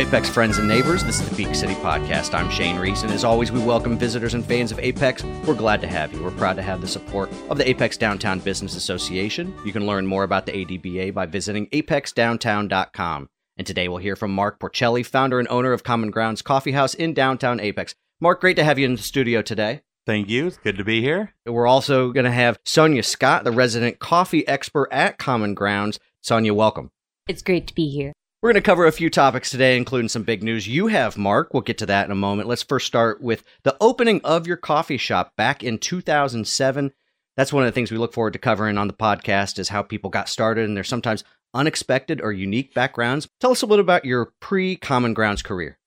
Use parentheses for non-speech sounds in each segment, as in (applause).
Apex friends and neighbors. This is the Peak City Podcast. I'm Shane Reese, and as always, we welcome visitors and fans of Apex. We're glad to have you. We're proud to have the support of the Apex Downtown Business Association. You can learn more about the ADBA by visiting apexdowntown.com. And today we'll hear from Mark Porcelli, founder and owner of Common Grounds Coffee House in downtown Apex. Mark, great to have you in the studio today. Thank you. It's good to be here. We're also going to have Sonia Scott, the resident coffee expert at Common Grounds. Sonia, welcome. It's great to be here. We're going to cover a few topics today, including some big news you have, Mark. We'll get to that in a moment. Let's first start with the opening of your coffee shop back in 2007. That's one of the things we look forward to covering on the podcast is how people got started and their sometimes unexpected or unique backgrounds. Tell us a little about your pre-Common Grounds career.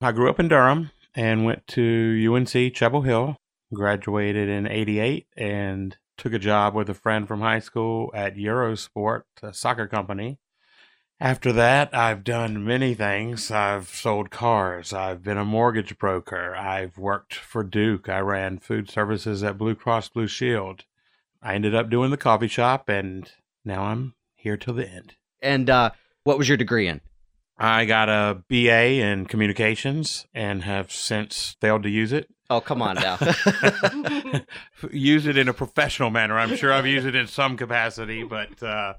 I grew up in Durham and went to UNC Chapel Hill, graduated in 88 and took a job with a friend from high school at Eurosport, a soccer company after that, I've done many things. I've sold cars. I've been a mortgage broker. I've worked for Duke. I ran food services at Blue Cross Blue Shield. I ended up doing the coffee shop, and now I'm here till the end. And uh, what was your degree in? I got a BA in communications and have since failed to use it. Oh, come on now. (laughs) use it in a professional manner. I'm sure I've used it in some capacity, but uh,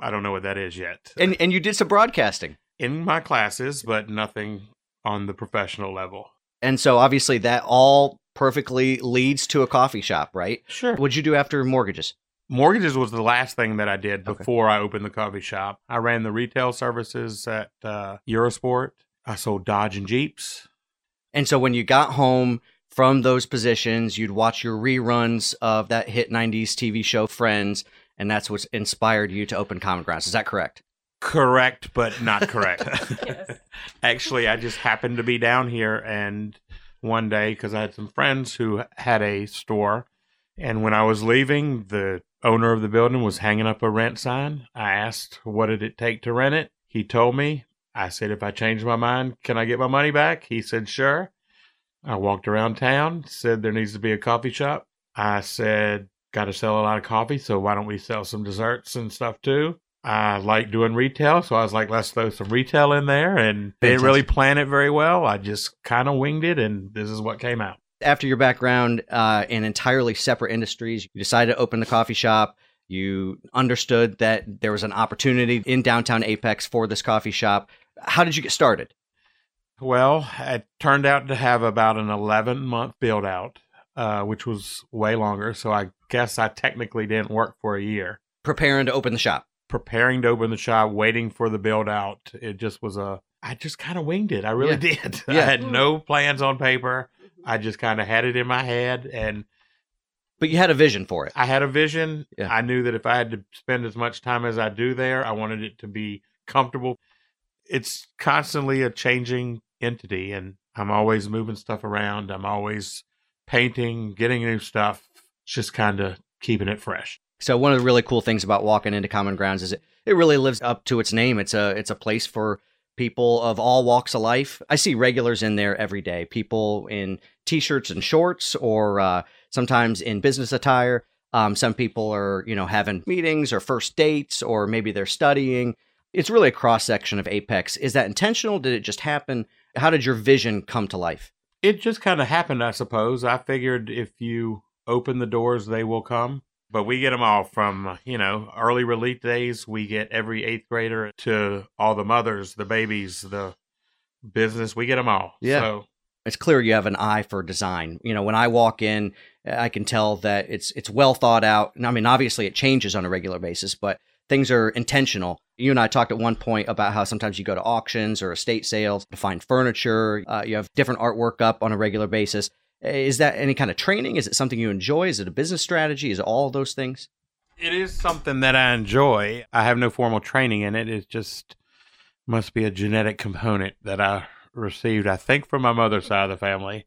I don't know what that is yet. And and you did some broadcasting in my classes, but nothing on the professional level. And so obviously that all perfectly leads to a coffee shop, right? Sure. What'd you do after mortgages? Mortgages was the last thing that I did before okay. I opened the coffee shop. I ran the retail services at uh, Eurosport. I sold Dodge and Jeeps. And so when you got home from those positions, you'd watch your reruns of that hit 90s TV show Friends and that's what's inspired you to open Common Grounds. Is that correct? Correct, but not (laughs) correct. Actually, I just happened to be down here and one day because I had some friends who had a store, and when I was leaving, the owner of the building was hanging up a rent sign. I asked, "What did it take to rent it?" He told me. I said, "If I change my mind, can I get my money back?" He said, "Sure." I walked around town, said there needs to be a coffee shop. I said, got to sell a lot of coffee, so why don't we sell some desserts and stuff too? I like doing retail, so I was like, let's throw some retail in there, and Fantastic. didn't really plan it very well. I just kind of winged it, and this is what came out. After your background uh, in entirely separate industries, you decided to open the coffee shop. You understood that there was an opportunity in downtown Apex for this coffee shop. How did you get started? Well, it turned out to have about an 11 month build out, uh, which was way longer. So I guess I technically didn't work for a year. Preparing to open the shop. Preparing to open the shop, waiting for the build out. It just was a, I just kind of winged it. I really yeah. did. (laughs) Yeah. I had no plans on paper. I just kind of had it in my head and. But you had a vision for it. I had a vision. Yeah. I knew that if I had to spend as much time as I do there, I wanted it to be comfortable. It's constantly a changing entity, and I'm always moving stuff around. I'm always painting, getting new stuff, just kind of keeping it fresh. So one of the really cool things about walking into Common Grounds is it, it really lives up to its name. It's a it's a place for people of all walks of life. I see regulars in there every day. People in t-shirts and shorts, or uh, sometimes in business attire. Um, some people are you know having meetings or first dates, or maybe they're studying. It's really a cross section of Apex. Is that intentional? Did it just happen? How did your vision come to life? It just kind of happened, I suppose. I figured if you open the doors, they will come. But we get them all from, you know, early release days. We get every eighth grader to all the mothers, the babies, the business. We get them all. Yeah. So it's clear you have an eye for design. You know, when I walk in, eh, I can tell that it's it's well thought out. I mean, obviously it changes on a regular basis, but things are intentional. You and I talked at one point about how sometimes you go to auctions or estate sales to find furniture. Uh, you have different artwork up on a regular basis. Is that any kind of training? Is it something you enjoy? Is it a business strategy? Is it all those things? It is something that I enjoy. I have no formal training in it. It just must be a genetic component that I received, I think, from my mother's side of the family.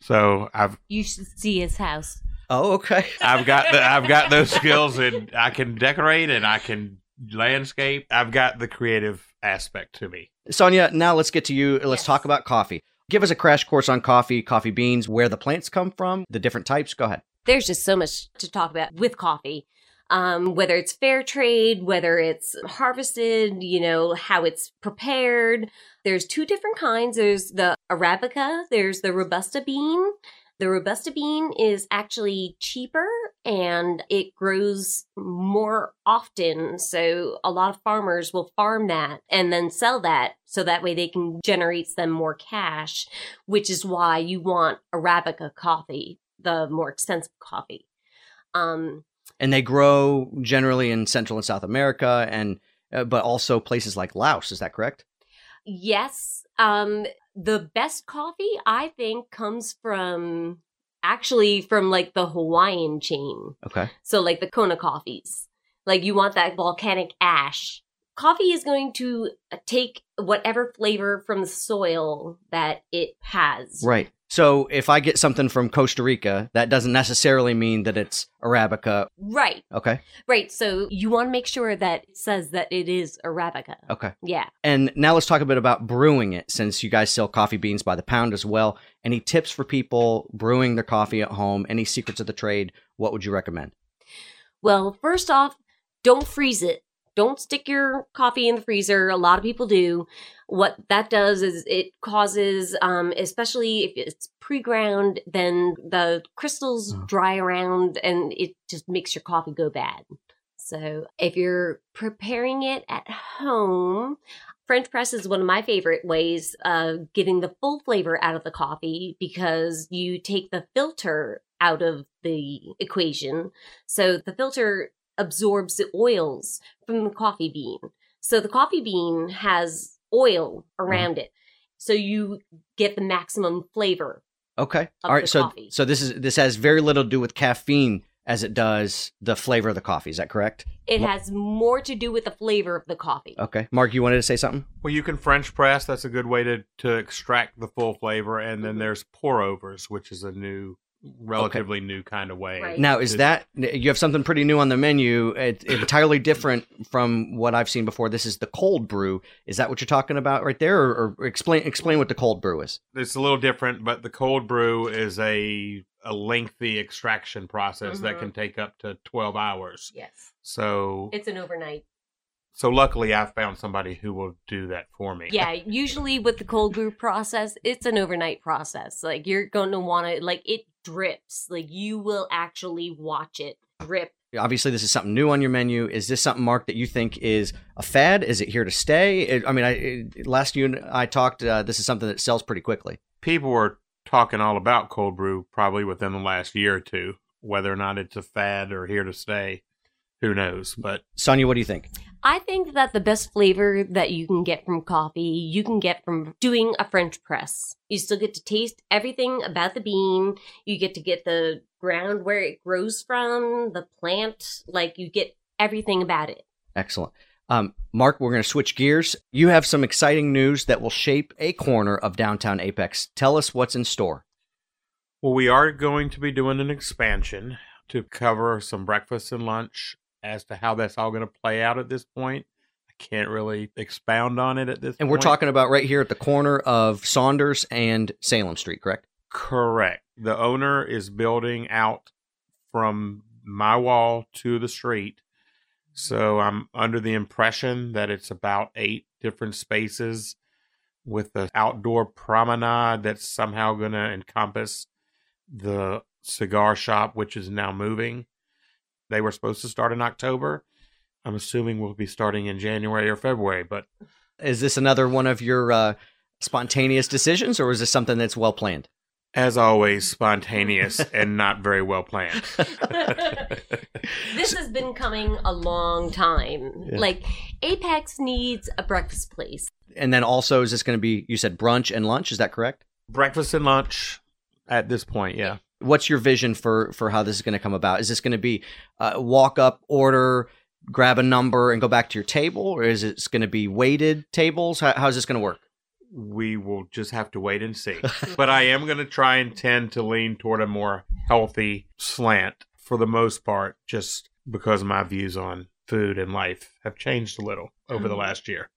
So I've You should see his house. Oh, okay. I've got the I've got those (laughs) skills and I can decorate and I can landscape. I've got the creative aspect to me. Sonia, now let's get to you. Let's yes. talk about coffee. Give us a crash course on coffee, coffee beans, where the plants come from, the different types. Go ahead. There's just so much to talk about with coffee. Um, whether it's fair trade, whether it's harvested, you know, how it's prepared. There's two different kinds. There's the Arabica, there's the Robusta bean. The Robusta bean is actually cheaper and it grows more often. So a lot of farmers will farm that and then sell that so that way they can generate them more cash, which is why you want Arabica coffee, the more expensive coffee. Um, and they grow generally in Central and South America, and uh, but also places like Laos. Is that correct? Yes. Um, the best coffee I think comes from actually from like the Hawaiian chain. Okay. So like the Kona coffees. Like you want that volcanic ash. Coffee is going to uh, take whatever flavor from the soil that it has. Right. So if I get something from Costa Rica, that doesn't necessarily mean that it's Arabica. Right. Okay. Right. So you want to make sure that it says that it is Arabica. Okay. Yeah. And now let's talk a bit about brewing it since you guys sell coffee beans by the pound as well. Any tips for people brewing their coffee at home? Any secrets of the trade? What would you recommend? Well, first off, don't freeze it. Don't stick your coffee in the freezer. A lot of people do. What that does is it causes, um, especially if it's pre-ground, then the crystals Oh. dry around and it just makes your coffee go bad. So if you're preparing it at home, French press is one of my favorite ways of getting the full flavor out of the coffee because you take the filter out of the equation. So the filter absorbs the oils from the coffee bean. So the coffee bean has oil around it. So you get the maximum flavor. Okay. All right. So coffee. so this is this has very little to do with caffeine as it does the flavor of the coffee. Is that correct? It Wha- has more to do with the flavor of the coffee. Okay. Mark, you wanted to say something? Well, you can French press. That's a good way to, to extract the full flavor. And then Mhm. there's pour overs, which is a new, relatively new kind of way. Right. Now, is to- that you have something pretty new on the menu? It's entirely different from what I've seen before. This is the cold brew. Is that what you're talking about right there, or, or explain explain what the cold brew is? It's a little different, but the cold brew is a a lengthy extraction process that Mhm. can take up to 12 hours. Yes. So It's an overnight. So luckily I found somebody who will do that for me. Yeah, usually with the cold brew process, it's an overnight process. Like you're going to want to like it drips. Like you will actually watch it drip. Obviously, this is something new on your menu. Is this something, Mark, that you think is a fad? Is it here to stay? It- I mean, I, it- last you and I talked. Uh, this is something that sells pretty quickly. People were talking all about cold brew probably within the last year or two. Whether or not it's a fad or here to stay, who knows? But Sonia, what do you think? I think that the best flavor that you can get from coffee, you can get from doing a French press. You still get to taste everything about the bean. You get to get the ground where it grows from, the plant, like you get everything about it. Excellent. Um, Mark, we're going to switch gears. You have some exciting news that will shape a corner of downtown Apex. Tell us what's in store. Well, we are going to be doing an expansion to cover some breakfast and lunch. As to how that's all going to play out at this point, I can't really expound on it at this And point. we're talking about right here at the corner of Saunders and Salem Street, correct? Correct. The owner is building out from my wall to the street. So I'm under the impression that it's about eight different spaces with the outdoor promenade that's somehow going to encompass the cigar shop, which is now moving. They were supposed to start in October. I'm assuming we'll be starting in January or February, but Is this another one of your uh, spontaneous decisions, or is this something that's well planned? as always, spontaneous (laughs) and not very well planned. (laughs) This has been coming a long time. Yeah. Like Apex needs a breakfast place. And then also, is this going to be? You said brunch and lunch. Is that correct? breakfast and lunch at this point yeah What's your vision for for how this is going to come about? Is this going to be uh, walk up, order, grab a number, and go back to your table, or is it going to be waited tables? How, how's this going to work? we will just have to wait and see (laughs) but i am going to try and tend to lean toward a more healthy slant for the most part just because my views on food and life have changed a little over the Mhm. last year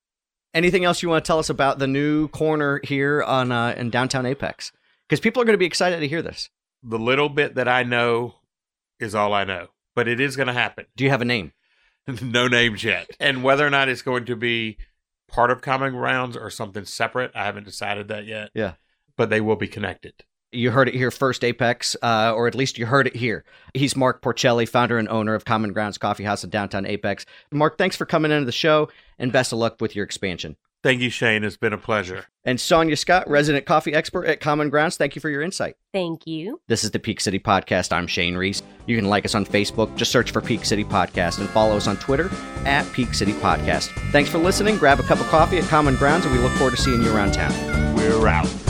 Anything else you want to tell us about the new corner here on uh, in downtown Apex? Because people are going to be excited to hear this. The little bit that i know is all i know but it is going to happen. Do you have a name? (laughs) no names yet. And whether or not it's going to be part of Common Grounds or something separate, I haven't decided that yet. Yeah. But they will be connected. You heard it here first, Apex, uh, or at least you heard it here. He's Mark Porcelli, founder and owner of Common Grounds Coffee House in downtown Apex. Mark, thanks for coming into the show and best of luck with your expansion. Thank you, Shane. It's been a pleasure. And Sonia Scott, resident coffee expert at Common Grounds, thank you for your insight. Thank you. This is the Peak City Podcast. I'm Shane Reese. You can like us on Facebook. Just search for Peak City Podcast and follow us on Twitter at Peak City Podcast. Thanks for listening. Grab a cup of coffee at Common Grounds, and we look forward to seeing you around town. We're out.